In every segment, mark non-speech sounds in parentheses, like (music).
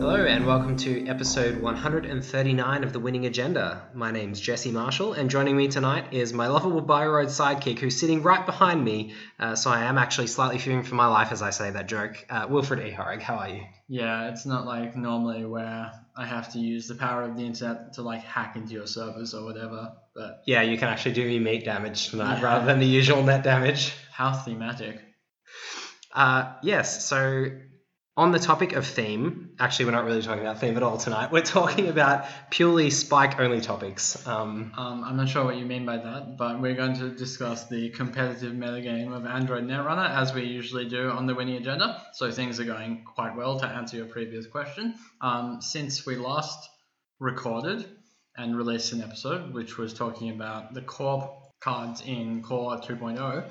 Hello and welcome to episode 139 of The Winning Agenda. My name's Jesse Marshall, and joining me tonight is my lovable by-road sidekick who's sitting right behind me. Uh, so I am actually slightly fearing for my life as I say that joke. Uh, Wilfred E. Horrig, how are you? Yeah, it's not like normally where I have to use the power of the internet to like hack into your servers or whatever. But Yeah, you can actually do me meat damage tonight rather than the usual net damage. how thematic. Uh, yes, so on the topic of theme, actually, we're not really talking about theme at all tonight. We're talking about purely spike only topics. Um, Um, I'm not sure what you mean by that, but we're going to discuss the competitive metagame of Android Netrunner as we usually do on the winning agenda. So things are going quite well to answer your previous question. Um, since we last recorded and released an episode which was talking about the core cards in Core 2.0,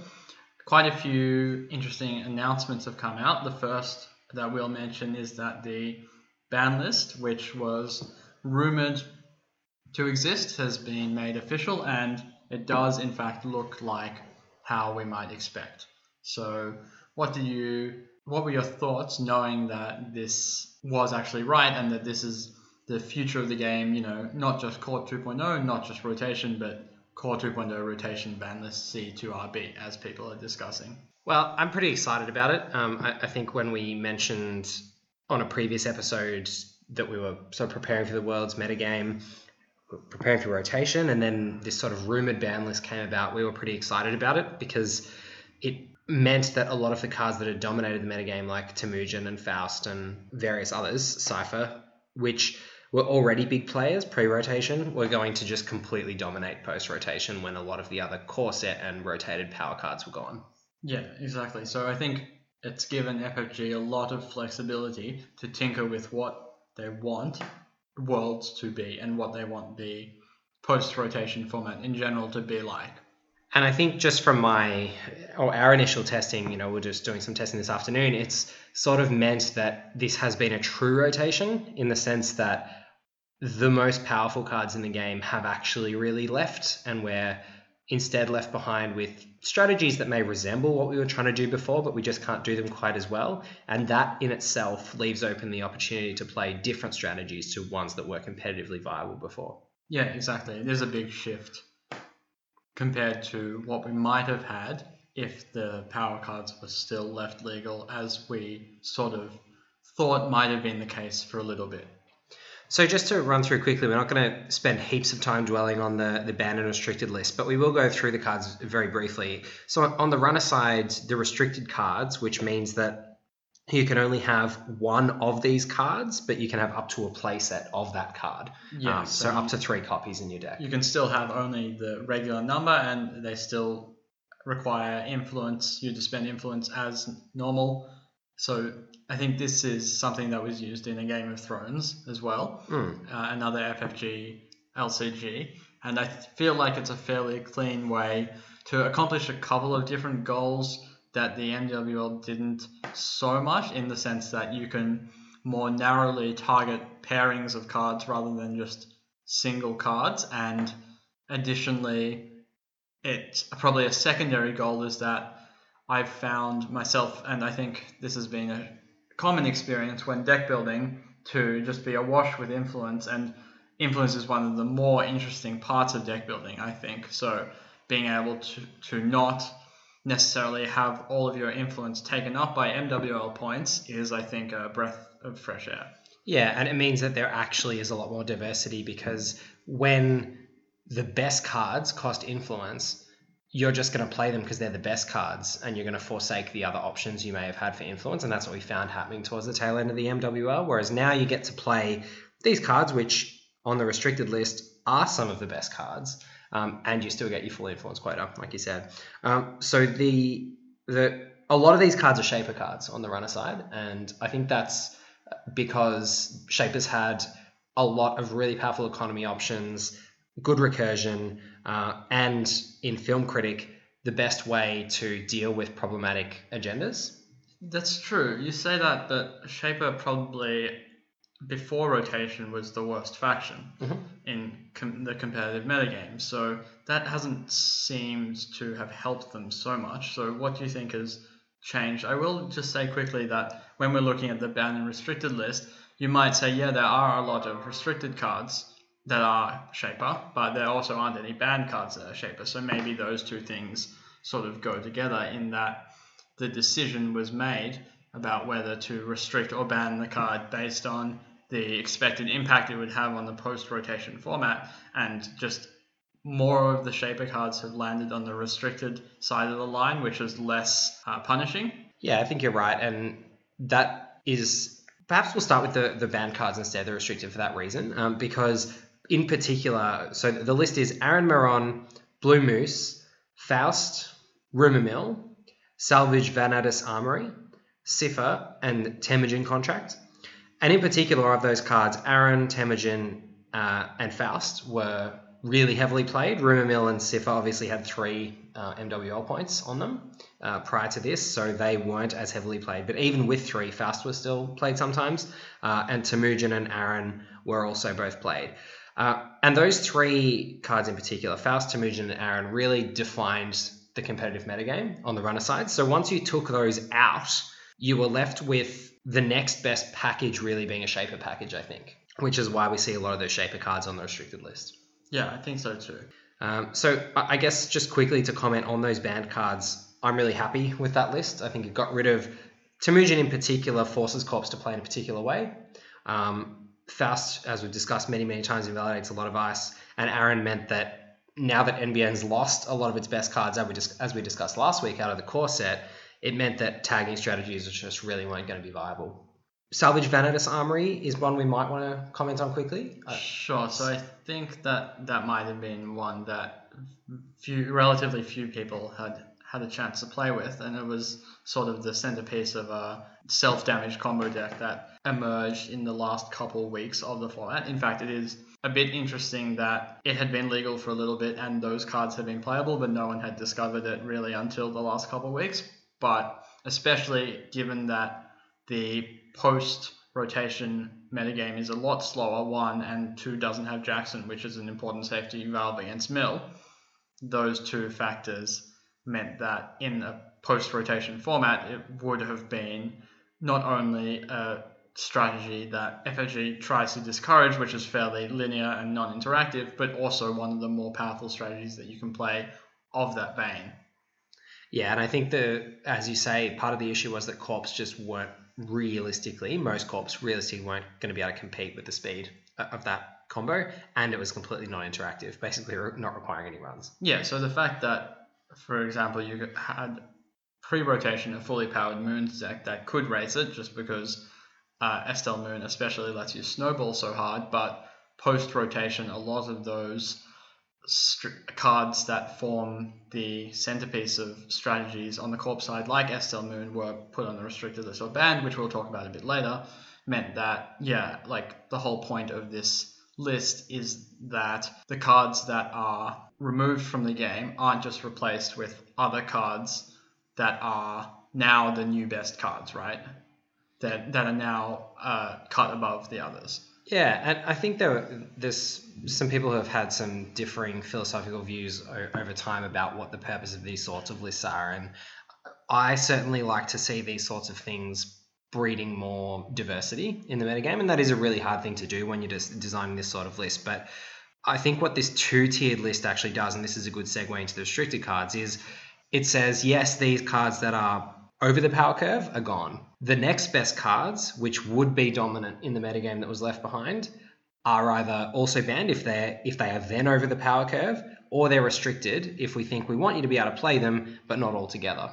quite a few interesting announcements have come out. The first that we'll mention is that the ban list, which was rumored to exist, has been made official, and it does in fact look like how we might expect. So, what do you? What were your thoughts, knowing that this was actually right and that this is the future of the game? You know, not just Core 2.0, not just rotation, but Core 2.0 rotation ban list C2RB, as people are discussing. Well, I'm pretty excited about it. Um, I, I think when we mentioned on a previous episode that we were sort of preparing for the world's metagame, preparing for rotation, and then this sort of rumored ban list came about, we were pretty excited about it because it meant that a lot of the cards that had dominated the metagame, like Temujin and Faust and various others, Şifr, which were already big players pre-rotation, were going to just completely dominate post-rotation when a lot of the other core set and rotated power cards were gone. Yeah, exactly. So I think it's given FFG a lot of flexibility to tinker with what they want worlds to be and what they want the post rotation format in general to be like. And I think just from my or our initial testing, you know, we're just doing some testing this afternoon, it's sort of meant that this has been a true rotation in the sense that the most powerful cards in the game have actually really left and we're instead left behind with strategies that may resemble what we were trying to do before, but we just can't do them quite as well. And that in itself leaves open the opportunity to play different strategies to ones that were competitively viable before. Yeah, exactly. There's a big shift compared to what we might have had if the power cards were still left legal, as we sort of thought might have been the case for a little bit. So just to run through quickly, we're not going to spend heaps of time dwelling on the, the banned and restricted list, but we will go through the cards very briefly. So on the runner side, the restricted cards, which means that you can only have one of these cards, but you can have up to a playset of that card. Yeah, Um, so up to three copies in your deck. you can still have only the regular number and they still require influence you to spend influence as normal so i think this is something that was used in a game of thrones as well Hmm. uh, another ffg lcg and i feel like it's a fairly clean way to accomplish a couple of different goals that the mwl didn't so much in the sense that you can more narrowly target pairings of cards rather than just single cards and additionally it probably a secondary goal is that I've found myself, and I think this has been a common experience when deck building, to just be awash with influence. And influence is one of the more interesting parts of deck building, I think. So being able to, to not necessarily have all of your influence taken up by MWL points is, I think, a breath of fresh air. Yeah, and it means that there actually is a lot more diversity because when the best cards cost influence, you're just going to play them because they're the best cards and you're going to forsake the other options you may have had for influence. And that's what we found happening towards the tail end of the MWL. Whereas now you get to play these cards, which on the restricted list are some of the best cards, um, and you still get your full influence quota, like you said. Um, so the the a lot of these cards are shaper cards on the runner side, and I think that's because Shapers had a lot of really powerful economy options, good recursion, uh, and in Film Critic, the best way to deal with problematic agendas. That's true. You say that, but Shaper probably before rotation was the worst faction Mhm. in com- the competitive metagame. So that hasn't seemed to have helped them so much. So what do you think has changed? I will just say quickly that when we're looking at the banned and restricted list, you might say, yeah, there are a lot of restricted cards that are Shaper, but there also aren't any banned cards that are Shaper. So maybe those two things sort of go together in that the decision was made about whether to restrict or ban the card based on the expected impact it would have on the post rotation format, and just more of the Shaper cards have landed on the restricted side of the line, which is less uh, punishing. Yeah, I think you're right, and that is perhaps we'll start with the the banned cards instead. They're restricted for that reason, um, because in particular, so the list is Aaron Marrón, Bloo Moose, Faust, Rumor Mill, Salvage Vanadis Armory, Şifr, and Temujin Contract. And in particular, of those cards, Aaron, Temujin, uh, and Faust were really heavily played. Rumor Mill and Cipher obviously had three uh, MWL points on them uh, prior to this, so they weren't as heavily played. But even with three, Faust was still played sometimes, uh, and Temujin and Aaron were also both played. Uh, and those three cards in particular, Faust, Temujin, and Aaron, really defined the competitive metagame on the runner side. So once you took those out, you were left with the next best package really being a Shaper package, I think, which is why we see a lot of those Shaper cards on the restricted list. Yeah, I think so too. Um, so I guess just quickly to comment on those banned cards, I'm really happy with that list. I think it got rid of Temujin in particular forces Corps to play in a particular way. Um, Faust, as we've discussed many, many times, invalidates a lot of ice, and Aaron meant that now that NBN's lost a lot of its best cards, as we, dis- as we discussed last week out of the core set, it meant that tagging strategies just really weren't going to be viable. Salvage Vanadis Armory is one we might want to comment on quickly. Uh, Sure. So I think that that might have been one that few, relatively few people had had a chance to play with, and it was sort of the centerpiece of a self-damage combo deck that emerged in the last couple of weeks of the format. In fact, it is a bit interesting that it had been legal for a little bit and those cards had been playable, but no one had discovered it really until the last couple of weeks. But especially given that the post rotation metagame is a lot slower, one, and two doesn't have Jackson, which is an important safety valve against Mill. Those two factors meant that in a post rotation format, it would have been not only a strategy that FFG tries to discourage, which is fairly linear and non interactive, but also one of the more powerful strategies that you can play of that vein. Yeah, and I think the, as you say, part of the issue was that corps just weren't realistically, most corps realistically weren't going to be able to compete with the speed of that combo, and it was completely non-interactive, basically not requiring any runs. Yeah, so the fact that, for example, you had pre-rotation a fully powered Moons deck that could race it just because uh, Estelle Moon especially lets you snowball so hard, but post-rotation, a lot of those cards that form the centerpiece of strategies on the corp side, like Estelle Moon, were put on the restricted list or banned, which we'll talk about a bit later, meant that, yeah, like the whole point of this list is that the cards that are removed from the game aren't just replaced with other cards that are now the new best cards, right? That, that are now uh, cut above the others. Yeah, and I think there there's some people who have had some differing philosophical views o- over time about what the purpose of these sorts of lists are, and I certainly like to see these sorts of things breeding more diversity in the metagame, and that is a really hard thing to do when you're just designing this sort of list. But I think what this two-tiered list actually does, and this is a good segue into the restricted cards, is it says yes, these cards that are over the power curve are gone. The next best cards, which would be dominant in the metagame that was left behind, are either also banned if they're if they are then over the power curve, or they're restricted if we think we want you to be able to play them, but not altogether.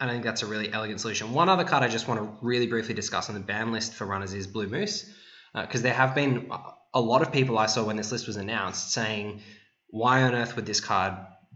And I think that's a really elegant solution. One other card I just want to really briefly discuss on the ban list for runners is Bloo Moose, uh, because there have been a lot of people I saw when this list was announced saying, why on earth would this card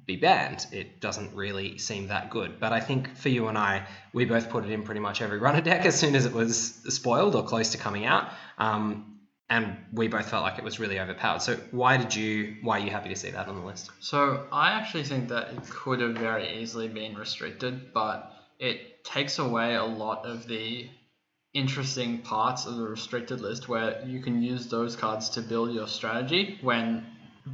be banned? It doesn't really seem that good. But I think for you and I, we both put it in pretty much every (laughs) runner deck as soon as it was spoiled or close to coming out. Um, and we both felt like it was really overpowered. So why did you? Why are you happy to see that on the list? So I actually think that it could have very easily been restricted, but it takes away a lot of the interesting parts of the restricted list where you can use those cards to build your strategy when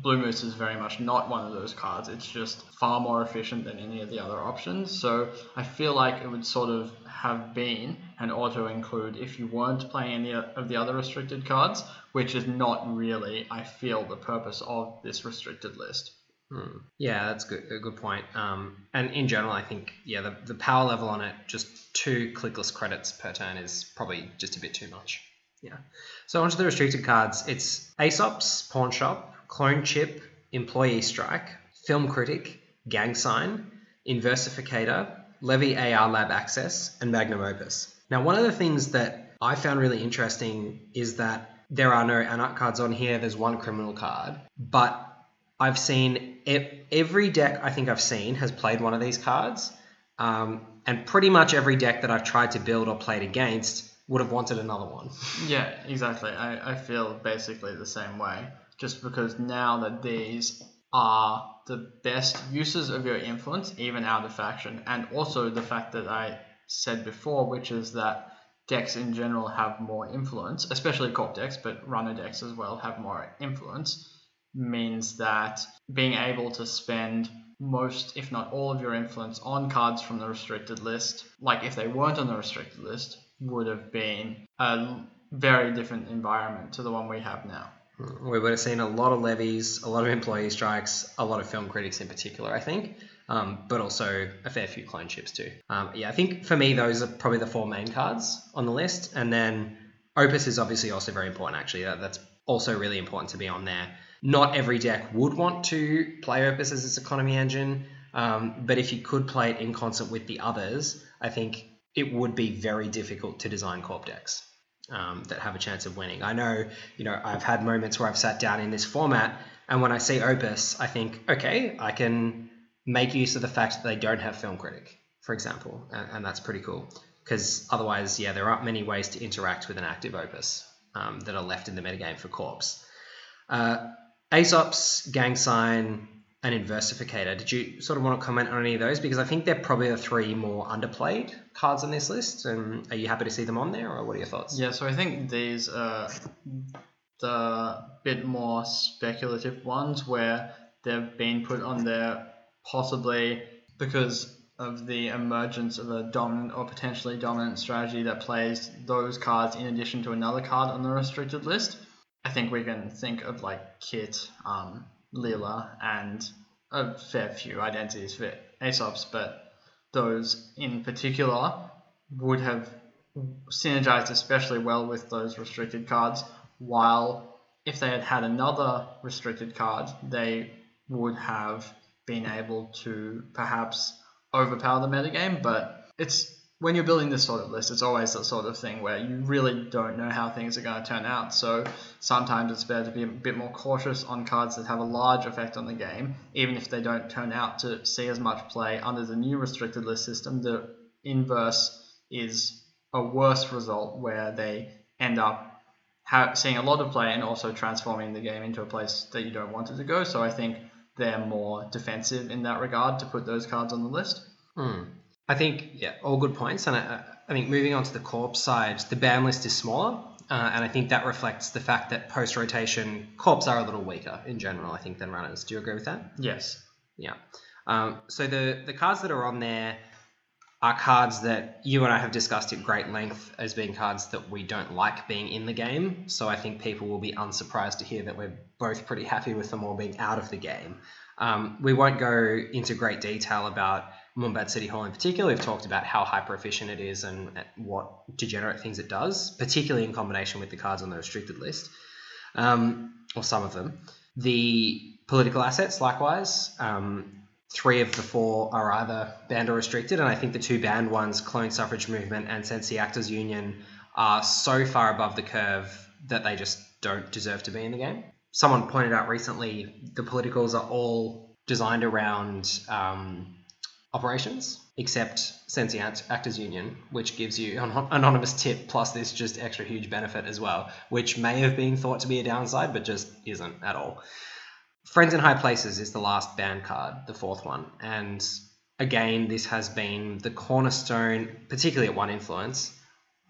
Bloo Moose is very much not one of those cards. It's just far more efficient than any of the other options. So I feel like it would sort of have been an auto include if you weren't playing any of the other restricted cards, which is not really, I feel, the purpose of this restricted list. Hmm. Yeah, that's good. A good point. Um, and in general, I think yeah, the, the power level on it, just two clickless credits per turn, is probably just a bit too much. Yeah. So onto the restricted cards. It's Aesop's Pawn Shop, Clone Chip, Employee Strike, Film Critic, Gang Sign, Inversificator, Levy AR Lab Access, and Magnum Opus. Now, one of the things that I found really interesting is that there are no Anarch cards on here. There's one criminal card, but I've seen every deck I think I've seen has played one of these cards, um, and pretty much every deck that I've tried to build or played against would have wanted another one. yeah, exactly. I, I feel basically the same way. Just because now that these are the best uses of your influence, even out of faction, and also the fact that I said before, which is that decks in general have more influence, especially corp decks, but runner decks as well have more influence, means that being able to spend most, if not all, of your influence on cards from the restricted list, like if they weren't on the restricted list, would have been a very different environment to the one we have now. We would have seen a lot of levies, a lot of employee strikes, a lot of film critics in particular, I think, um, but also a fair few clone chips too. Um, yeah, I think for me, those are probably the four main cards on the list. And then Opus is obviously also very important, actually. That, that's also really important to be on there. Not every deck would want to play Opus as its economy engine, um, but if you could play it in concert with the others, I think it would be very difficult to design corp decks um, that have a chance of winning. I know, you know, I've had moments where I've sat down in this format, and when I see Opus, I think, okay, I can make use of the fact that they don't have Film Critic, for example, and, and that's pretty cool. Because otherwise, yeah, there aren't many ways to interact with an active Opus um, that are left in the metagame for Corps. Uh, Aesop's, Gang Sign, and Inversificator. Did you sort of want to comment on any of those? Because I think they're probably the three more underplayed cards on this list. And are you happy to see them on there, or what are your thoughts? Yeah, so I think these are the bit more speculative ones where they've been put on there possibly because of the emergence of a dominant or potentially dominant strategy that plays those cards in addition to another card on the restricted list. I think we can think of like Kit, um, Lila, and a fair few identities for Aesop's, but those in particular would have synergized especially well with those restricted cards, while if they had had another restricted card, they would have been able to perhaps overpower the metagame, but it's when you're building this sort of list, it's always the sort of thing where you really don't know how things are going to turn out. So sometimes it's better to be a bit more cautious on cards that have a large effect on the game, even if they don't turn out to see as much play under the new restricted list system. The inverse is a worse result where they end up seeing a lot of play and also transforming the game into a place that you don't want it to go. So I think they're more defensive in that regard to put those cards on the list. Hmm. I think, yeah, all good points. And I, I think moving on to the corp side, the ban list is smaller. Uh, and I think that reflects the fact that post rotation corps are a little weaker in general, I think, than runners. Do you agree with that? Yes. Yeah. Um, so the, the cards that are on there are cards that you and I have discussed at great length as being cards that we don't like being in the game. So I think people will be unsurprised to hear that we're both pretty happy with them all being out of the game. Um, we won't go into great detail about Mumbad City Hall in particular. We've talked about how hyper efficient it is and what degenerate things it does, particularly in combination with the cards on the restricted list, um, or some of them. The political assets, likewise. Um, three of the four are either banned or restricted, and I think the two banned ones, Clone Suffrage Movement and Sensie Actors Union, are so far above the curve that they just don't deserve to be in the game. Someone pointed out recently the politicals are all designed around um, operations, except Sensie Actors Union, which gives you an anonymous tip plus this just extra huge benefit as well, which may have been thought to be a downside, but just isn't at all. Friends in High Places is the last band card, the fourth one. And again, this has been the cornerstone, particularly at One Influence,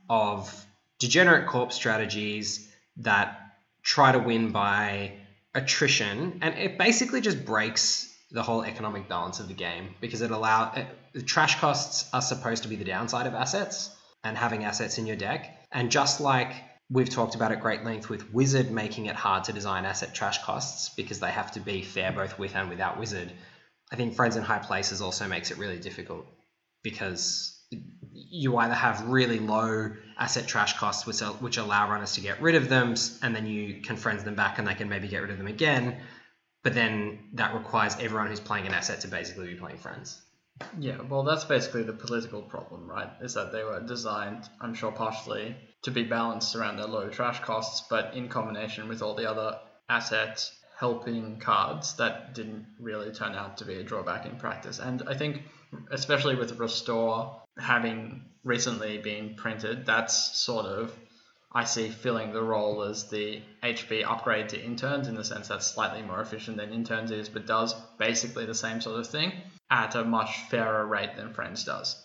of degenerate corp strategies that try to win by attrition, and it basically just breaks the whole economic balance of the game because it allow it, trash costs are supposed to be the downside of assets and having assets in your deck, and just like we've talked about at great length with Whizzard making it hard to design asset trash costs because they have to be fair both with and without Whizzard. I think Friends in High Places also makes it really difficult because you either have really low asset trash costs which, which allow runners to get rid of them and then you can friends them back and they can maybe get rid of them again but then that requires everyone who's playing an asset to basically be playing friends Yeah, well, that's basically the political problem, right? Is that they were designed, I'm sure, partially to be balanced around their low trash costs, but in combination with all the other asset helping cards, that didn't really turn out to be a drawback in practice. And I think, especially with Restore having recently been printed, that's sort of I see filling the role as the HB upgrade to interns in the sense that's slightly more efficient than interns is, but does basically the same sort of thing at a much fairer rate than Friends does.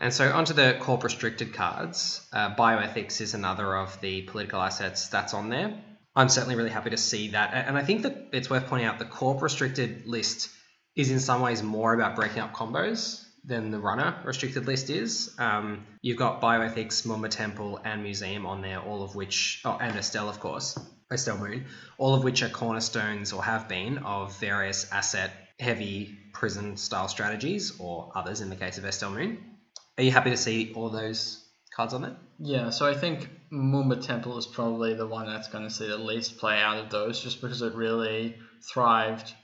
And so onto the corp restricted cards. Uh, bioethics is another of the political assets that's on there. I'm certainly really happy to see that. And I think that it's worth pointing out the corp restricted list is in some ways more about breaking up combos than the runner restricted list is. Um, you've got bioethics, Mumba Temple, and Museum on there, all of which, oh, and Estelle, of course, Estelle Moon, all of which are cornerstones or have been of various asset heavy prison style strategies or others in the case of Estelle Moon. Are you happy to see all those cards on there? Yeah, so I think Mumba Temple is probably the one that's going to see the least play out of those just because it really thrived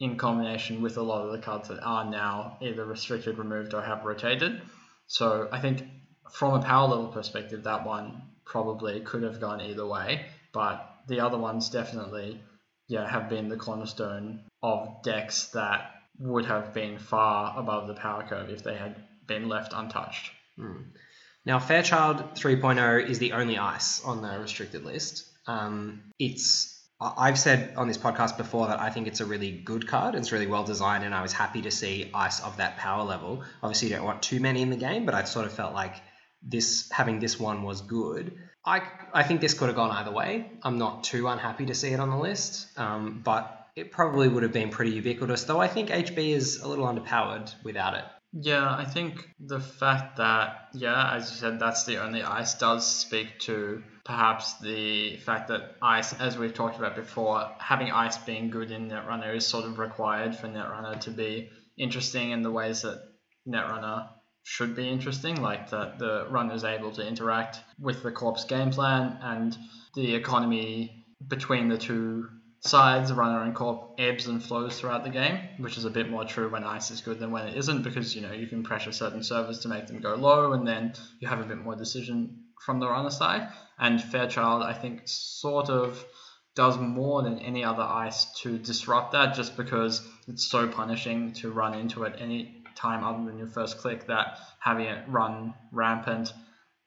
in combination with a lot of the cards that are now either restricted, removed, or have rotated. So I think from a power level perspective, that one probably could have gone either way, but the other ones definitely yeah, have been the cornerstone of decks that would have been far above the power curve if they had been left untouched. Now, Fairchild 3.0 is the only ice on the restricted list. Um, it's I've said on this podcast before that I think it's a really good card. It's really well designed, and I was happy to see ice of that power level. Obviously, you don't want too many in the game, but I sort of felt like this having this one was good. I I think this could have gone either way. I'm not too unhappy to see it on the list, um, but it probably would have been pretty ubiquitous. Though I think HB is a little underpowered without it. Yeah, I think the fact that, yeah, as you said, that's the only ice does speak to perhaps the fact that ice, as we've talked about before, having ice being good in Netrunner is sort of required for Netrunner to be interesting in the ways that Netrunner should be interesting, like that the runner is able to interact with the corpse game plan and the economy between the two sides, runner and corp, ebbs and flows throughout the game, which is a bit more true when ice is good than when it isn't, because you know you can pressure certain servers to make them go low, and then you have a bit more decision from the runner side. And Fairchild, I think, sort of does more than any other ice to disrupt that, just because it's so punishing to run into it any time other than your first click that having it run rampant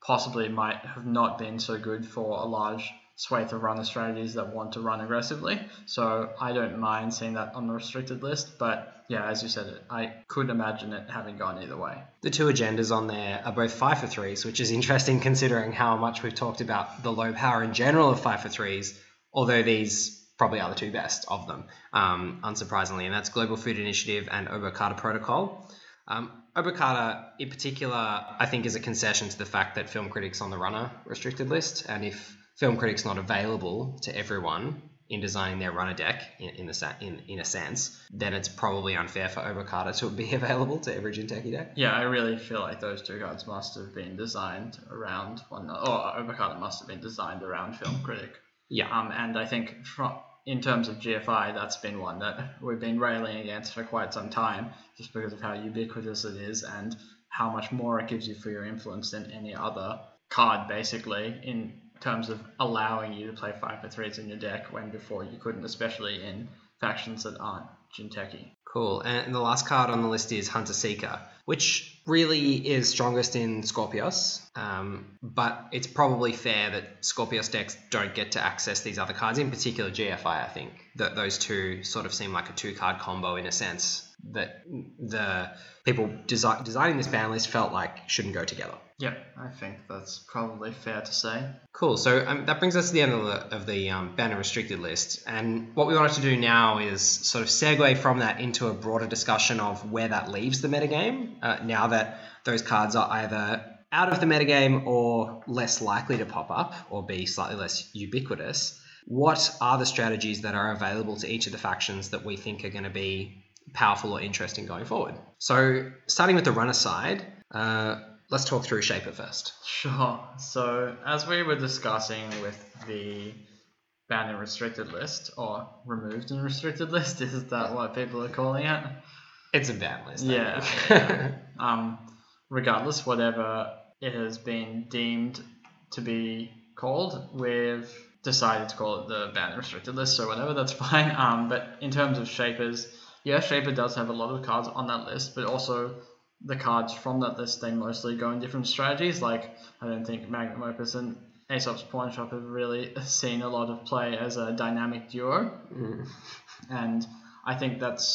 possibly might have not been so good for a large swathe of runner strategies that want to run aggressively. So I don't mind seeing that on the restricted list, but yeah, as you said, I could imagine it having gone either way. The two agendas on there are both five for threes, which is interesting considering how much we've talked about the low power in general of five for threes, although these probably are the two best of them, um, unsurprisingly, and that's Global Food Initiative and Obokata Protocol. Um, Obokata, in particular, I think is a concession to the fact that film critics on the runner restricted list, and if film critics not available to everyone in designing their runner deck in, in the in, in a sense, then it's probably unfair for Obokata to be (laughs) available to every Jinteki deck. Yeah, I really feel like those two cards must have been designed around one, or Obokata must have been designed around film critic. Yeah. Um, and I think from, in terms of GFI, that's been one that we've been railing against for quite some time, just because of how ubiquitous it is and how much more it gives you for your influence than any other card, basically, in terms of allowing you to play five for threes in your deck when before you couldn't, especially in factions that aren't Jinteki. Cool. And the last card on the list is Hunter Seeker, which really is strongest in Skorpios. Um, but it's probably fair that Skorpios decks don't get to access these other cards, in particular GFI, I think. That those two sort of seem like a two card combo in a sense. That the people desi- designing this ban list felt like shouldn't go together. Yep, I think that's probably fair to say. Cool. So um, that brings us to the end of the, of the um, banner restricted list. And what we wanted to do now is sort of segue from that into a broader discussion of where that leaves the metagame uh, now that those cards are either out of the metagame or less likely to pop up or be slightly less ubiquitous. What are the strategies that are available to each of the factions that we think are going to be powerful or interesting going forward? So, starting with the runner side, uh, let's talk through Shaper first. Sure. So, as we were discussing with the banned and restricted list, or removed and restricted (laughs) list, is that what people are calling it? It's a ban list. Yeah. yeah. (laughs) um, regardless, whatever it has been deemed to be called, we've decided to call it the banned and restricted list, so whatever, that's (laughs) fine. Um, but in terms of Shapers, yeah, Shaper does have a lot of cards on that list, but also the cards from that list, they mostly go in different strategies. Like, I don't think Magnum Opus and Aesop's Pawn Shop have really (laughs) seen a lot of play as a dynamic duo. Mm. And I think that's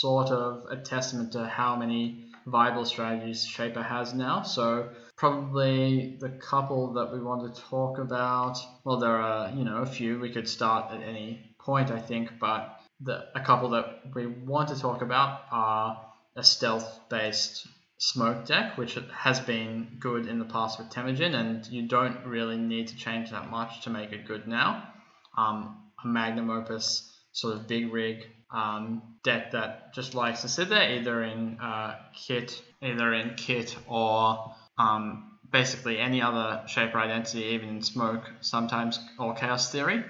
sort of a testament to how many viable strategies Shaper has now. So probably the couple that we want to talk about. Well, there are you know a few we could start at any point, I think, but the a couple that we want to talk about are a stealth-based smoke deck, which has been good in the past with Temujin, and you don't really need to change that much to make it good now. Um, a magnum opus sort of big rig um, deck that just likes to sit there, either in uh, kit, either in kit or um, basically any other shaper identity, even in smoke, sometimes or chaos theory,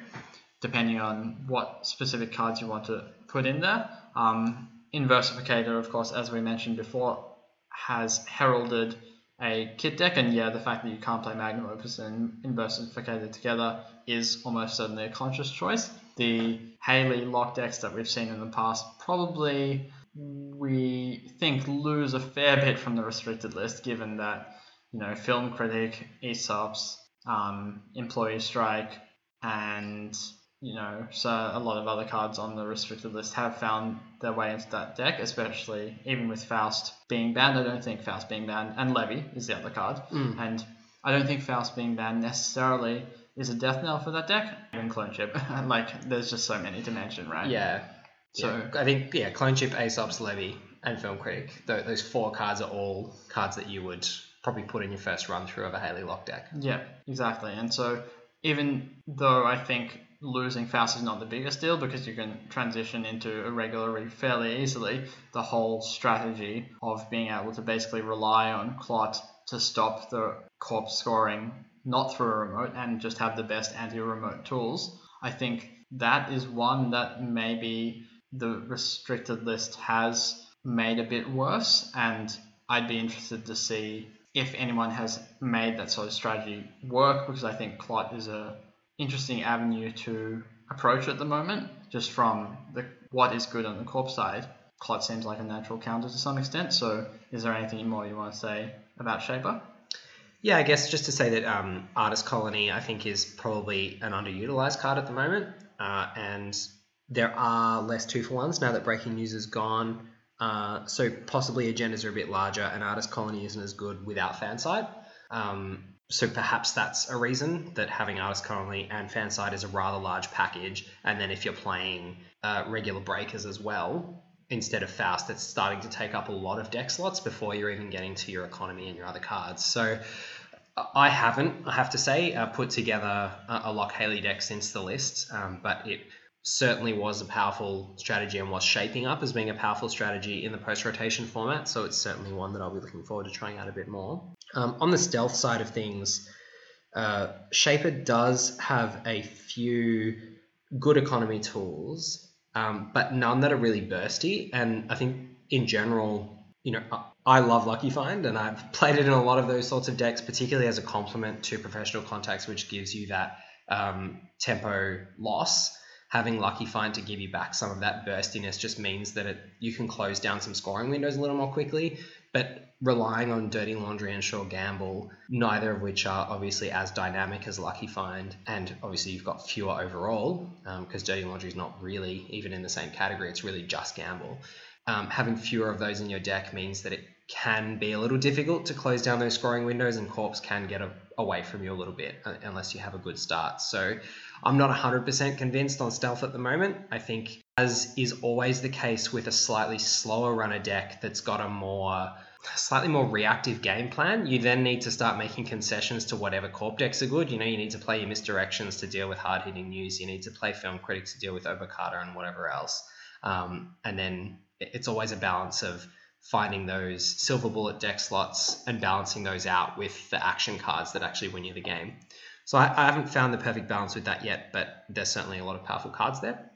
depending on what specific cards you want to put in there. Um, Inversificator, of course, as we mentioned before, has heralded a kit deck, and yeah, the fact that you can't play Magnum Opus and Inversificator together is almost certainly a conscious choice. The Hayley lock decks that we've seen in the past probably we think lose a fair bit from the restricted list, given that you know Film Critic, Aesop's, um, Employee Strike, and you know so a lot of other cards on the restricted list have found their way into that deck, especially even with Faust being banned. I don't think Faust being banned and Levy is the other card, Mm. and I don't think Faust being banned necessarily is a death knell for that deck. Even clone chip, (laughs) like there's just so many to mention, right? Yeah. So- So I think yeah, Clone Chip, Aesop's Levy, and Film Critic. Th- those four cards are all cards that you would probably put in your first run through of a Hayley lock deck. Yeah, exactly. And so even though I think losing Faust is not the biggest deal because you can transition into a regular fairly easily, the whole strategy of being able to basically rely on Clot to stop the corpse scoring not through a remote and just have the best anti-remote tools, I think that is one that maybe the restricted list has made a bit worse and I'd be interested to see if anyone has made that sort of strategy work because I think Clot is a interesting avenue to approach at the moment just from the what is good on the corp side. Clot seems like a natural counter to some extent. So is there anything more you want to say about Shaper? Yeah, I guess just to say that um, Artist Colony, I think, is probably an underutilized card at the moment, uh, and there are less two for ones now that Breaking News is gone. Uh, so possibly agendas are a bit larger, and Artist Colony isn't as good without Fan Site. Um, so perhaps that's a reason that having Artist Colony and Fan Site is a rather large package, and then if you're playing uh, regular breakers as well, instead of Faust, it's starting to take up a lot of deck slots before you're even getting to your economy and your other cards. So I haven't, I have to say, uh, put together a, a Lock Hayley deck since the list, um, but it certainly was a powerful strategy and was shaping up as being a powerful strategy in the post rotation format. So it's certainly one that I'll be looking forward to trying out a bit more. Um, on the stealth side of things, uh, Shaper does have a few good economy tools, um, but none that are really bursty. And I think in general, you know, I- love Lucky Find, and I've (laughs) played it in a lot of those sorts of decks, particularly as a complement to Professional Contacts, which gives you that um, tempo loss. Having Lucky Find to give you back some of that burstiness just means that it, you can close down some scoring windows a little more quickly. But relying on Dirty Laundry and Sure Gamble, neither of which are obviously as dynamic as Lucky Find, and obviously you've got fewer overall because Dirty Laundry is not really even in the same category. It's really just Gamble. um, having fewer of those in your deck means that it can be a little difficult to close down those scoring windows, and corpse can get a, away from you a little bit uh, unless you have a good start. So I'm not 100% convinced on stealth at the moment. I think, as is always the case with a slightly slower runner deck that's got a more slightly more reactive game plan, you then need to start making concessions to whatever corp decks are good. You know, you need to play your misdirections to deal with hard hitting news. You need to play film critics to deal with Obokata and whatever else. Um, and then it's always a balance of finding those silver bullet deck slots and balancing those out with the action cards that actually win you the game. So I, I haven't found the perfect balance with that yet, but there's certainly a lot of powerful cards there.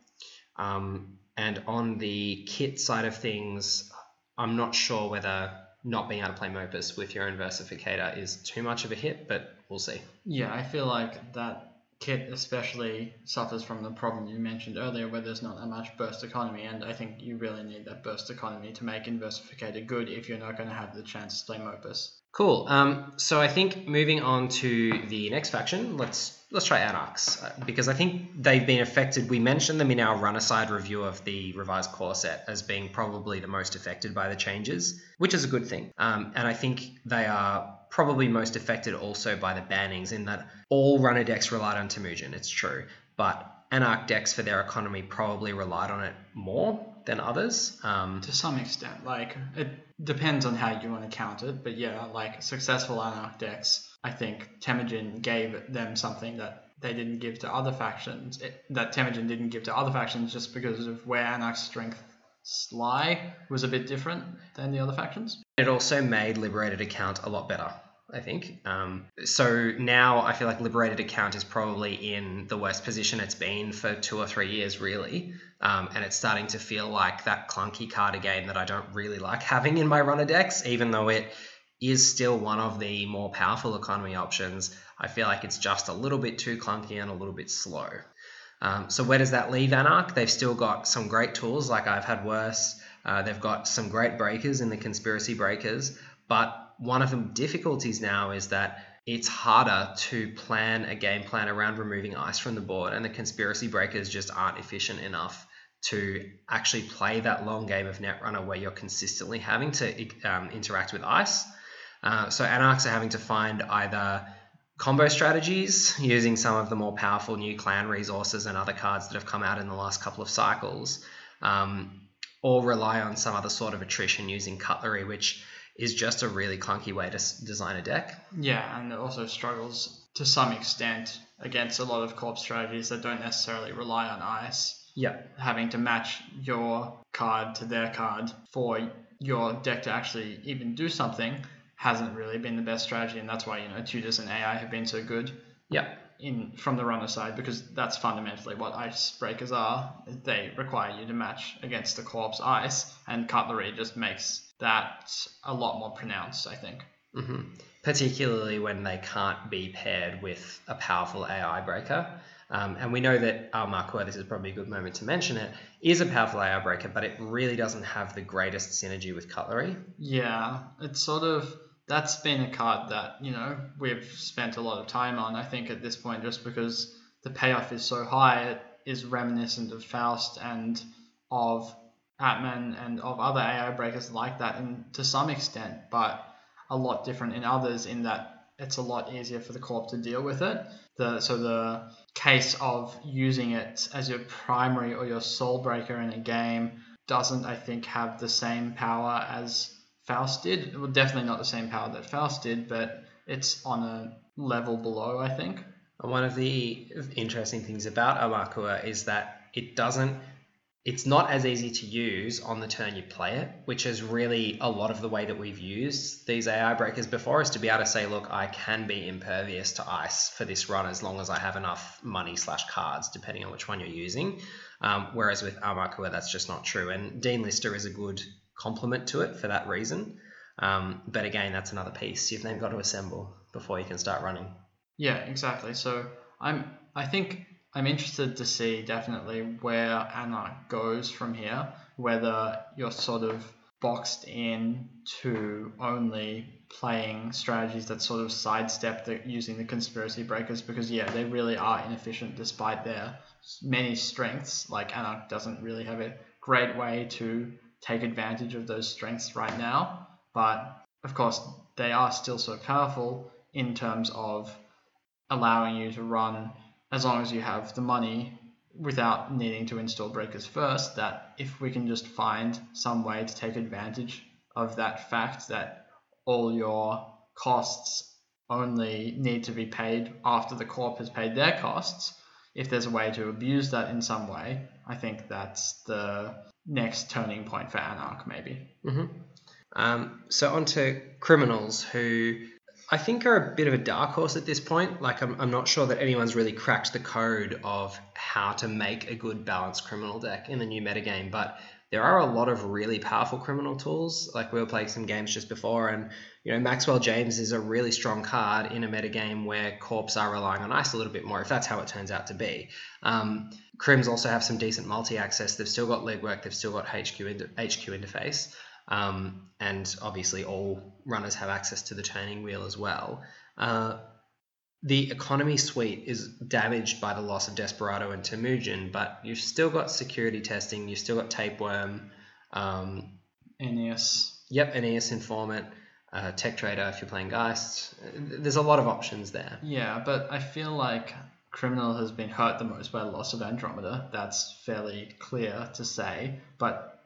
Um, and on the kit side of things, I'm not sure whether not being able to play Mopus with your Inversificator is too much of a hit, but we'll see. Yeah, I feel like that kit especially suffers from the problem you mentioned earlier where there's not that much burst economy and I think you really need that burst economy to make Inversificator good if you're not going to have the chance to play Mopus. Cool. Um, so I think moving on to the next faction, let's let's try Anarchs uh, because I think they've been affected. We mentioned them in our runner side review of the revised core set as being probably the most affected by the changes, which is a good thing. Um, and I think they are probably most affected also by the bannings in that all runner decks relied on Temujin, it's true, but Anarch decks for their economy probably relied on it more than others. Um, to some extent, like it depends on how you want to count it, but yeah, like successful Anarch decks, I think Temujin gave them something that they didn't give to other factions, it, that Temujin didn't give to other factions just because of where Anarch's strength Sly was a bit different than the other factions. It also made Liberated Account a lot better. I think. Um, so now I feel like Liberated Account is probably in the worst position it's been for two or three years, really. Um, and it's starting to feel like that clunky card again that I don't really like having in my runner decks, even though it is still one of the more powerful economy options. I feel like it's just a little bit too clunky and a little bit slow. Um, so where does that leave Anarch? They've still got some great tools like I've had worse. Uh, they've got some great breakers in the conspiracy breakers, but one of the difficulties now is that it's harder to plan a game plan around removing ice from the board, and the conspiracy breakers just aren't efficient enough to actually play that long game of Netrunner where you're consistently having to um, interact with ice. Uh, so Anarchs are having to find either combo strategies using some of the more powerful new clan resources and other cards that have come out in the last couple of cycles, um, or rely on some other sort of attrition using cutlery, which is just a really clunky way to design a deck. Yeah, and it also struggles to some extent against a lot of corpse strategies that don't necessarily rely on ice. Yeah. Having to match your card to their card for your deck to actually even do something hasn't really been the best strategy, and that's why you know tutors and AI have been so good. Yeah. In from the runner side, because that's fundamentally what ice breakers are. They require you to match against the corpse ice, and cutlery just makes that a lot more pronounced. I think. Mm-hmm. Particularly when they can't be paired with a powerful AI breaker. Um, and we know that our Aumakua, this is probably a good moment to mention it, is a powerful AI breaker, but it really doesn't have the greatest synergy with Cutlery. Yeah, it's sort of that's been a card that you know we've spent a lot of time on. I think at this point, just because the payoff is so high, it is reminiscent of Faust and of Atman and of other AI breakers like that, and to some extent, but a lot different in others in that it's a lot easier for the corp to deal with it. The so the case of using it as your primary or your sole breaker in a game doesn't, I think, have the same power as Faust did. Well, definitely not the same power that Faust did, but it's on a level below, I think. One of the interesting things about Aumakua is that it doesn't it's not as easy to use on the turn you play it, which is really a lot of the way that we've used these AI breakers before is to be able to say, look, I can be impervious to ice for this run as long as I have enough money slash cards, depending on which one you're using. Um, whereas with Aumakua, that's just not true. And Dean Lister is a good complement to it for that reason. Um, but again, that's another piece you've then got to assemble before you can start running. Yeah, exactly. So I'm, I think I'm interested to see definitely where Anarch goes from here. Whether you're sort of boxed in to only playing strategies that sort of sidestep the, using the conspiracy breakers because yeah they really are inefficient despite their many strengths like Anarch doesn't really have a great way to take advantage of those strengths right now. But of course, they are still so powerful in terms of allowing you to run as long as you have the money without needing to install breakers first. That if we can just find some way to take advantage of that fact that all your costs only need to be paid after the corp has paid their costs, if there's a way to abuse that in some way, I think that's the next turning point for Anarch, maybe. Mm-hmm. Um, so on to criminals who I think are a bit of a dark horse at this point. Like I'm, I'm not sure that anyone's really cracked the code of how to make a good balanced criminal deck in the new metagame, but there are a lot of really powerful criminal tools. Like we were playing some games just before, and you know Maxwell James is a really strong card in a metagame where Corps are relying on ice a little bit more, if that's how it turns out to be. Um, Crims also have some decent multi access. They've still got legwork. They've still got HQ inter- HQ interface. Um, and obviously, all runners have access to the turning wheel as well. Uh, the economy suite is damaged by the loss of Desperado and Temujin, but you've still got security testing, you've still got Tapeworm, um, Aeneas. Yep, Aeneas Informant, uh, Tech Trader if you're playing Geist. There's a lot of options there. Yeah, but I feel like Criminal has been hurt the most by the loss of Andromeda. That's fairly clear to say. But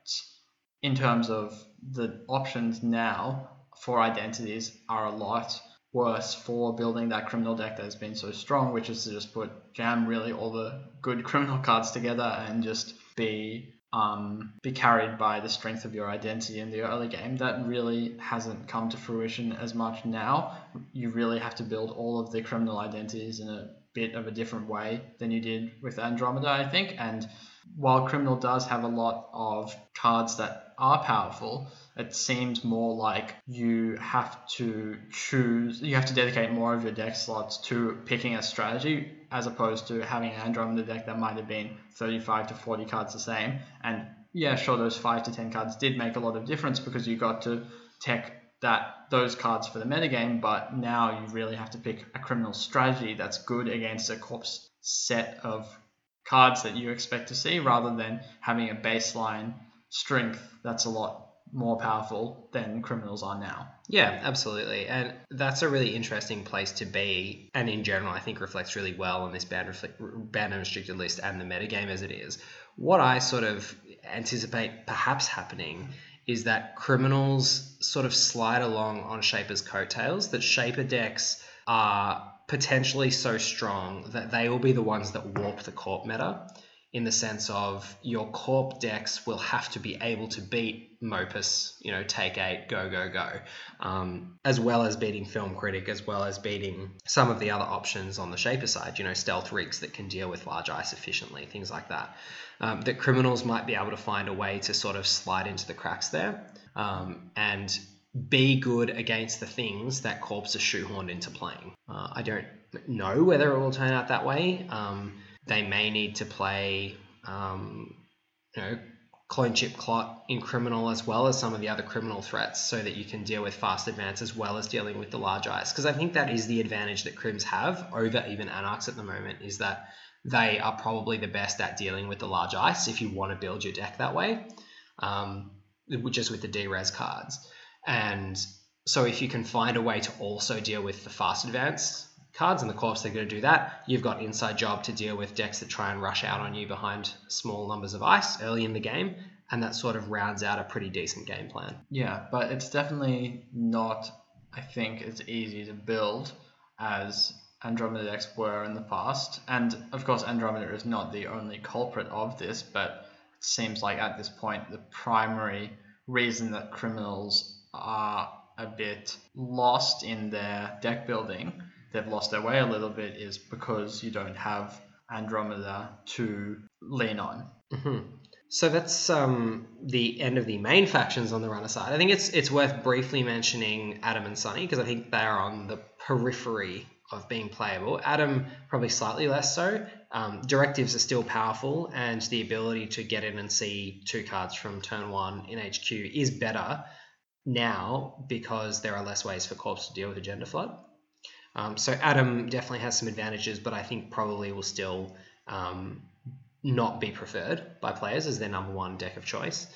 in terms of the options now for identities are a lot worse for building that criminal deck that has been so strong, which is to just put jam really all the good (laughs) criminal cards together and just be um, be carried by the strength of your identity in the early game. That really hasn't come to fruition as much now. You really have to build all of the criminal identities in a bit of a different way than you did with Andromeda, I think. And while Criminal does have a lot of cards that are powerful, it seems more like you have to choose, you have to dedicate more of your deck slots to picking a strategy as opposed to having an Andromeda deck that might have been 35 to 40 cards the same. And yeah, sure, those 5 to 10 cards did make a lot of difference because you got to tech that those cards for the metagame, but now you really have to pick a criminal strategy that's good against a corpse set of cards that you expect to see rather than having a baseline strength that's a lot more powerful than criminals are now. Yeah, absolutely. And that's a really interesting place to be. And in general, I think reflects really well on this banned, banned and restricted list and the metagame as it is. What I sort of anticipate perhaps happening is that criminals sort of slide along on Shaper's coattails, that Shaper decks are potentially so strong that they will be the ones that warp the corp meta in the sense of your corp decks will have to be able to beat Mopus, you know, take eight, go, go, go, um, as well as beating Film Critic, as well as beating some of the other options on the Shaper side, you know, stealth rigs that can deal with large ice efficiently, things like that. Um, that criminals might be able to find a way to sort of slide into the cracks there um, and be good against the things that Corps are shoehorned into playing. Uh, I don't know whether it will turn out that way. Um, they may need to play, um, you know, clone chip clot in criminal as well as some of the other criminal threats so that you can deal with fast advance as well as dealing with the large ice. Because I think that is the advantage that Crims have over even Anarchs at the moment is that they are probably the best at dealing with the large ice if you want to build your deck that way, um, just with the D-res cards. And so if you can find a way to also deal with the fast advance cards, and of course they're going to do that, you've got inside job to deal with decks that try and rush out on you behind small numbers of ice early in the game, and that sort of rounds out a pretty decent game plan. Yeah, but it's definitely not, I think, as easy to build as Andromeda decks were in the past. And of course, Andromeda is not the only culprit of this, but it seems like at this point the primary reason that criminals are a bit lost in their deck building, they've lost their way a little bit, is because you don't have Andromeda to lean on. Mm-hmm. So that's um, the end of the main factions on the runner side. I think it's it's worth briefly mentioning Adam and Sunny because I think they are on the periphery of being playable. Adam probably slightly less so. Um, directives are still powerful, and the ability to get in and see two cards from turn one in HQ is better now because there are less ways for Corps to deal with a gender flood. Um, so Adam definitely has some advantages, but I think probably will still um, not be preferred by players as their number one deck of choice.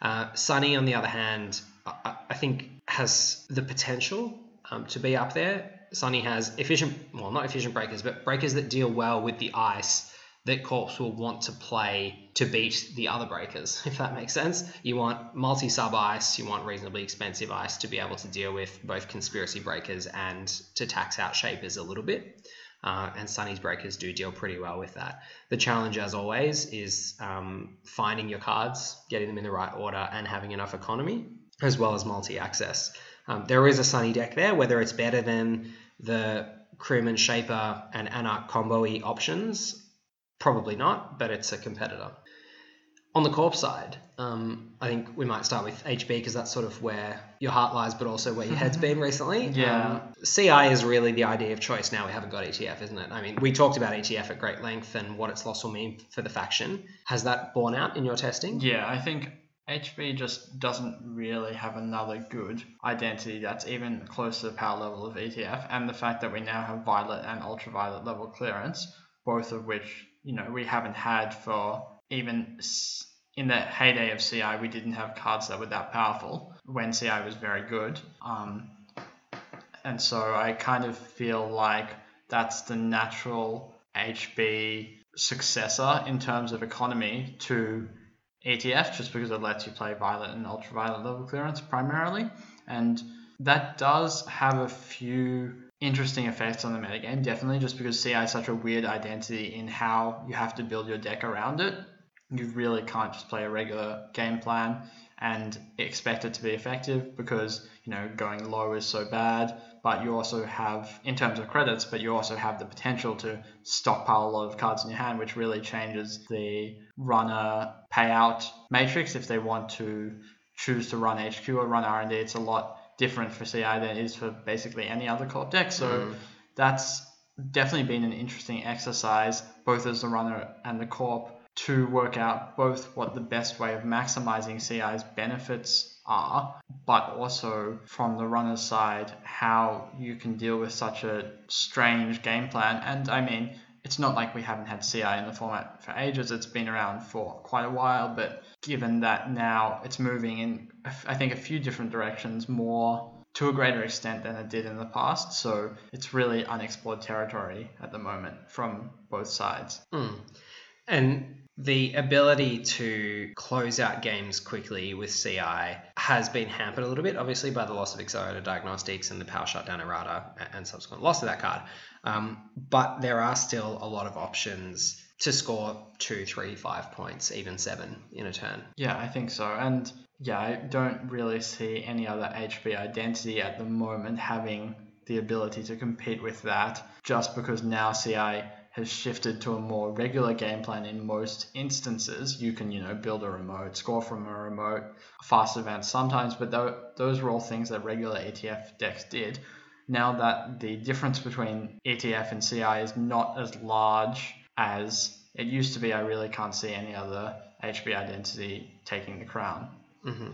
Uh, Sunny, on the other hand, I, I think has the potential um, to be up there. Sunny has efficient, well, not efficient breakers, but breakers that deal well with the ice that Corpse will want to play to beat the other breakers, (laughs) if that makes sense. You want multi sub ice, you want reasonably expensive ice to be able to deal with both conspiracy breakers and to tax out shapers a little bit. Uh, and Sunny's breakers do deal pretty well with that. The challenge, as always, is um, finding your cards, getting them in the right order, and having enough economy, as well as multi access. Um, there is a Sunny deck there, whether it's better than the Crewman Shaper and Anarch combo options, probably not, but it's a competitor. On the corp side, um, I think we might start with HB because that's sort of where your heart lies, but also where your head's been recently. Yeah. Um, CI is really the idea of choice now we haven't got ETF, isn't it? I mean, we talked about ETF at great length and what its loss will mean for the faction. Has that borne out in your testing? Yeah, I think HB just doesn't really have another good identity that's even close to the power level of ETF, and the fact that we now have Violet and Ultraviolet level clearance, both of which you know we haven't had for even in the heyday of CI, we didn't have cards that were that powerful when CI was very good. Um, and so I kind of feel like that's the natural HB successor in terms of economy to ETF, just because it lets you play violet and ultraviolet level clearance primarily. And that does have a few interesting effects on the metagame, definitely, just because CI is such a weird identity in how you have to build your deck around it. You really can't just play a regular game plan and expect it to be effective because, you know, going low is so bad. But you also have, in terms of credits, but you also have the potential to stockpile a lot of cards in your hand, which really changes the runner payout matrix if they want to choose to run HQ or run R&D. It's a lot different for CI than it is for basically any other corp deck. So mm. that's definitely been an interesting exercise, both as the runner and the corp, to work out both what the best way of maximizing CI's benefits are, but also from the runner's side, how you can deal with such a strange game plan. And I mean, it's not like we haven't had CI in the format for ages. It's been around for quite a while, but given that now it's moving in, I think, a few different directions more to a greater extent than it did in the past. So it's really unexplored territory at the moment from both sides. Mm. And the ability to close out games quickly with CI has been hampered a little bit, obviously, by the loss of accelerated diagnostics and the power shutdown errata and subsequent loss of that card. Um, but there are still a lot of options to score two, three, five points, even seven in a turn. Yeah, I think so. And yeah, I don't really see any other HB identity at the moment having the ability to compete with that just because now CI has shifted to a more regular game plan in most instances. You can, you know, build a remote, score from a remote, fast advance sometimes, but those were all things that regular ETF decks did. Now that the difference between ETF and CI is not as large as it used to be, I really can't see any other HB identity taking the crown. Mm-hmm.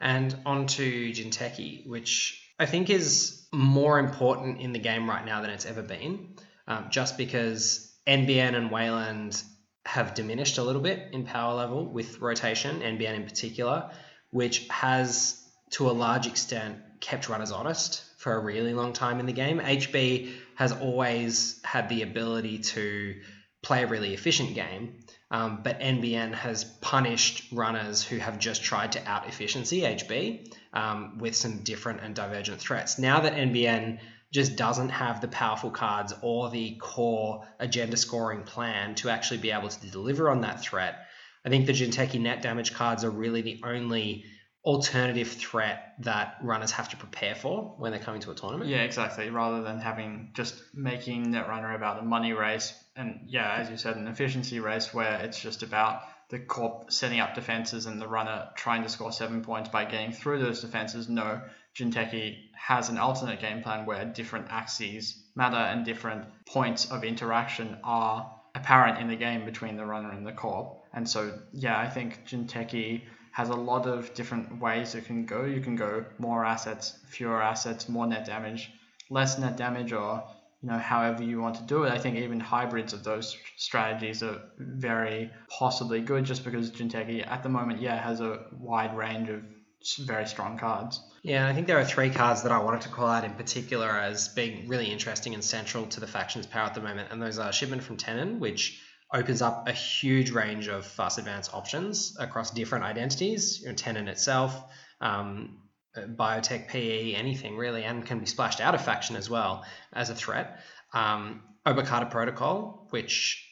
And on to Jinteki, which I think is more important in the game right now than it's ever been um, just because NBN and Weyland have diminished a little bit in power level with rotation, NBN in particular, which has to a large extent kept runners honest for a really long time in the game. HB has always had the ability to play a really efficient game, um, but NBN has punished runners who have just tried to out efficiency HB um, with some different and divergent threats. Now that NBN just doesn't have the powerful cards or the core agenda scoring plan to actually be able to deliver on that threat. I think the Jinteki net damage cards are really the only alternative threat that runners have to prepare for when they're coming to a tournament. Yeah, exactly. Rather than having just making Netrunner about a money race and yeah, as you said, an efficiency race where it's just about the corp setting up defenses and the runner trying to score seven points by getting through those defenses. No, Jinteki has an alternate game plan where different axes matter and different points of interaction are apparent in the game between the runner and the corp. And so, yeah, I think Jinteki has a lot of different ways it can go. You can go more assets, fewer assets, more net damage, less net damage, or you know, however you want to do it. I think even hybrids of those strategies are very possibly good just because Jinteki at the moment, yeah, has a wide range of very strong cards. Yeah, I think there are three cards that I wanted to call out in particular as being really interesting and central to the faction's power at the moment, and those are Shipment from Tennin, which opens up a huge range of fast advance options across different identities, you know, Tennin itself, um, biotech, PE, anything really, and can be splashed out of faction as well as a threat. Um, Protocol, which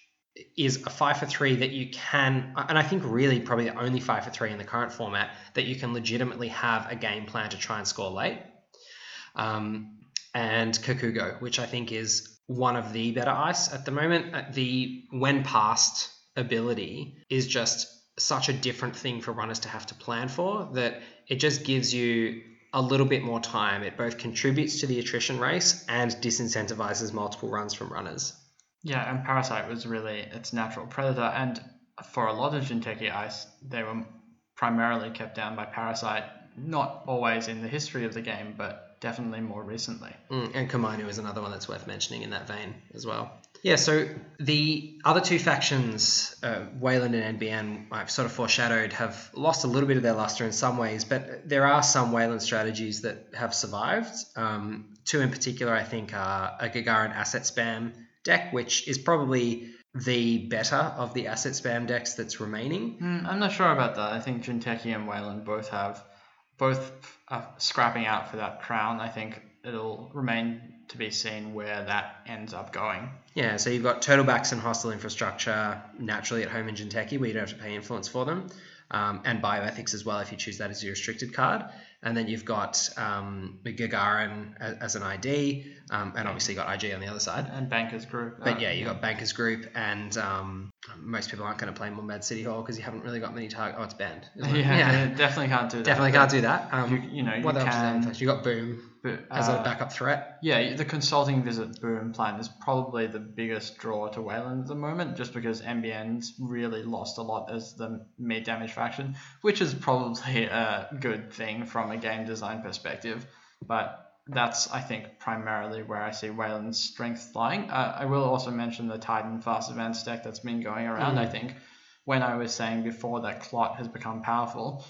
is a five for three that you can, and I think really probably the only five for three in the current format that you can legitimately have a game plan to try and score late. Um, and Kakugo, which I think is one of the better ice at the moment. Uh, the when passed ability is just such a different thing for runners to have to plan for that it just gives you a little bit more time. It both contributes to the attrition race and disincentivizes multiple runs from runners. Yeah, and Parasite was really its natural predator, and for a lot of Jinteki ice, they were primarily kept down by Parasite. Not always in the history of the game, but definitely more recently. Mm, and Komainu is another one that's worth mentioning in that vein as well. Yeah, so the other two factions, uh, Weyland and NBN, I've sort of foreshadowed, have lost a little bit of their luster in some ways, but there are some Weyland strategies that have survived. Um, two in particular, I think, are a Gagarin asset spam deck, which is probably the better of the asset spam decks that's remaining. Mm, I'm not sure about that. I think Jinteki and Weyland both have both uh, scrapping out for that crown. I think it'll remain to be seen where that ends up going. Yeah, so you've got Turtlebacks and Hostile Infrastructure naturally at home in Jinteki, where you don't have to pay influence for them, um, and Bioethics as well if you choose that as your restricted card. And then you've got um, Gagarin as, as an ID, um, and obviously you got IG on the other side. And Bankers Group. But yeah, you got Bankers Group, and um, most people aren't going to play Mumbad City Hall because you haven't really got many targets. Oh, it's banned. (laughs) Yeah, yeah, definitely can't do that. Definitely can't do that. Um, you, you know, you what else is can. there? You got Boom as a uh, backup threat. Yeah, the consulting visit boom plan is probably the biggest draw to Weyland at the moment, just because NBN's really lost a lot as the meat damage faction, which is probably (laughs) a good thing from a game design perspective. But that's, I think, primarily where I see Weyland's strength lying. Uh, I will also mention the Titan fast advance deck that's been going around. Mm. I think when I was saying before that Clot has become powerful,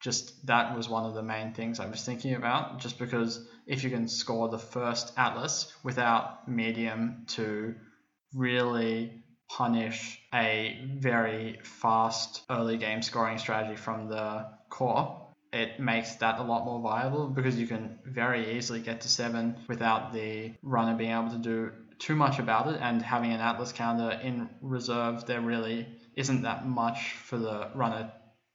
just that was one of the main things I was thinking about, just because if you can score the first Atlas without medium to really punish a very fast early game scoring strategy from the core, it makes that a lot more viable because you can very easily get to seven without the runner being able to do too much about it and having an Atlas counter in reserve there really isn't that much for the runner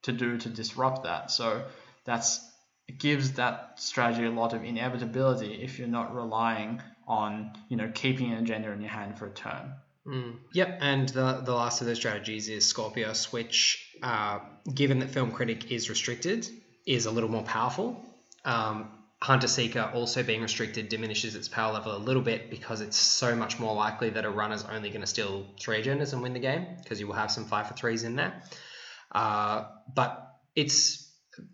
to do to disrupt that. So that's it gives that strategy a lot of inevitability if you're not relying on you know keeping an agenda in your hand for a turn. Mm. Yep, and the, the last of those strategies is Skorpios, which, uh, given that Film Critic is restricted, is a little more powerful. Um, Hunter Seeker also being restricted diminishes its power level a little bit because it's so much more likely that a runner's only going to steal three agendas and win the game because you will have some five for threes in there. Uh, but it's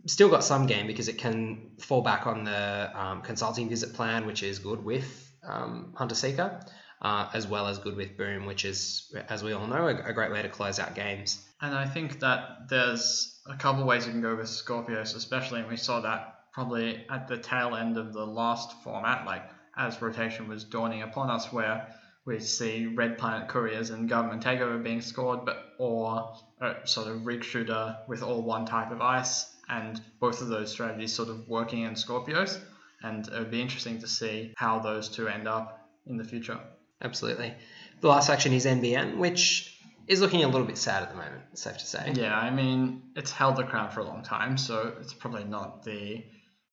still got some game because it can fall back on the um, consulting visit plan, which is good with um, Hunter Seeker, uh, as well as good with Boom, which is, as we all know, a, a great way to close out games. And I think that there's a couple ways you can go with Skorpios, especially, and we saw that probably at the tail end of the last format, like as rotation was dawning upon us, where we see Red Planet Couriers and Government Takeover being scored, but or a sort of rig shooter with all one type of ice, and both of those strategies sort of working in Skorpios. And it would be interesting to see how those two end up in the future. Absolutely. The last faction is NBN, which is looking a little bit sad at the moment, safe to say. Yeah, I mean, it's held the crown for a long time, so it's probably not the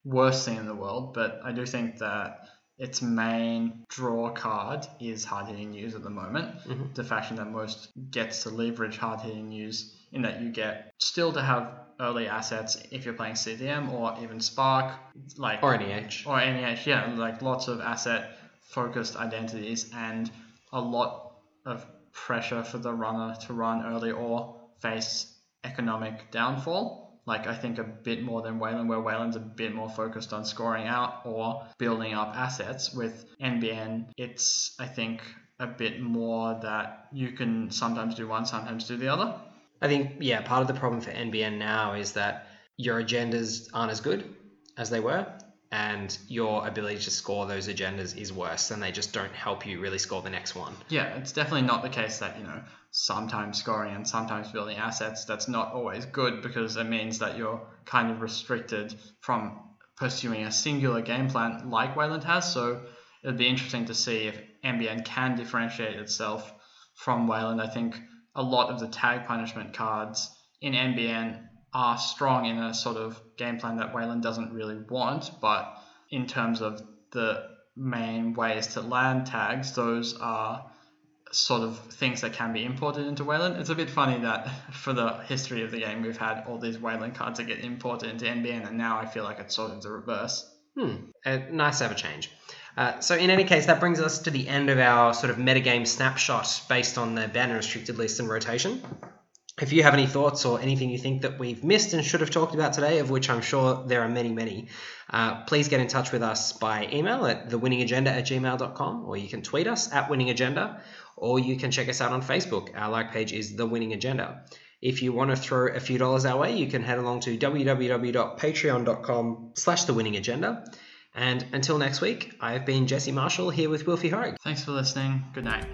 worst thing in the world, but I do think that its main draw card is hard hitting news at the moment. Mhm. The faction that most gets to leverage hard hitting news in that you get still to have early assets if you're playing CtM or even Spark, like Or NEH. or NEH, yeah, like lots of asset focused identities and a lot of pressure for the runner to run early or face economic downfall. Like I think a bit more than Weyland, where Weyland's a bit more focused on scoring out or building up assets. With NBN, it's I think a bit more that you can sometimes do one, sometimes do the other. I think yeah, part of the problem for NBN now is that your agendas aren't as good as they were, and your ability to score those agendas is worse, and they just don't help you really score the next one. Yeah, it's definitely not the case that you know sometimes scoring and sometimes building assets. That's not always good because it means that you're kind of restricted from pursuing a singular game plan like Weyland has. So it'd be interesting to see if NBN can differentiate itself from Weyland. I think a lot of the tag punishment cards in NBN are strong in a sort of game plan that Weyland doesn't really want, but in terms of the main ways to land tags, those are sort of things that can be imported into Weyland. It's a bit funny that (laughs) for the history of the game, we've had all these Weyland cards that get imported into NBN, and now I feel like it's sort of the reverse. Hmm. Nice a change. Uh, so in any case, that brings us to the end of our sort of metagame snapshot based on the banner restricted list and rotation. If you have any thoughts or anything you think that we've missed and should have talked about today, of which I'm sure there are many, many, uh, please get in touch with us by email at thewinningagenda at gmail.com or you can tweet us at winningagenda or you can check us out on Facebook. Our like page is The Winning Agenda. If you want to throw a few dollars our way, you can head along to www.patreon.com slash The Winning Agenda. And until next week, I've been Jesse Marshall here with Wilfy Horrig. Thanks for listening. Good night.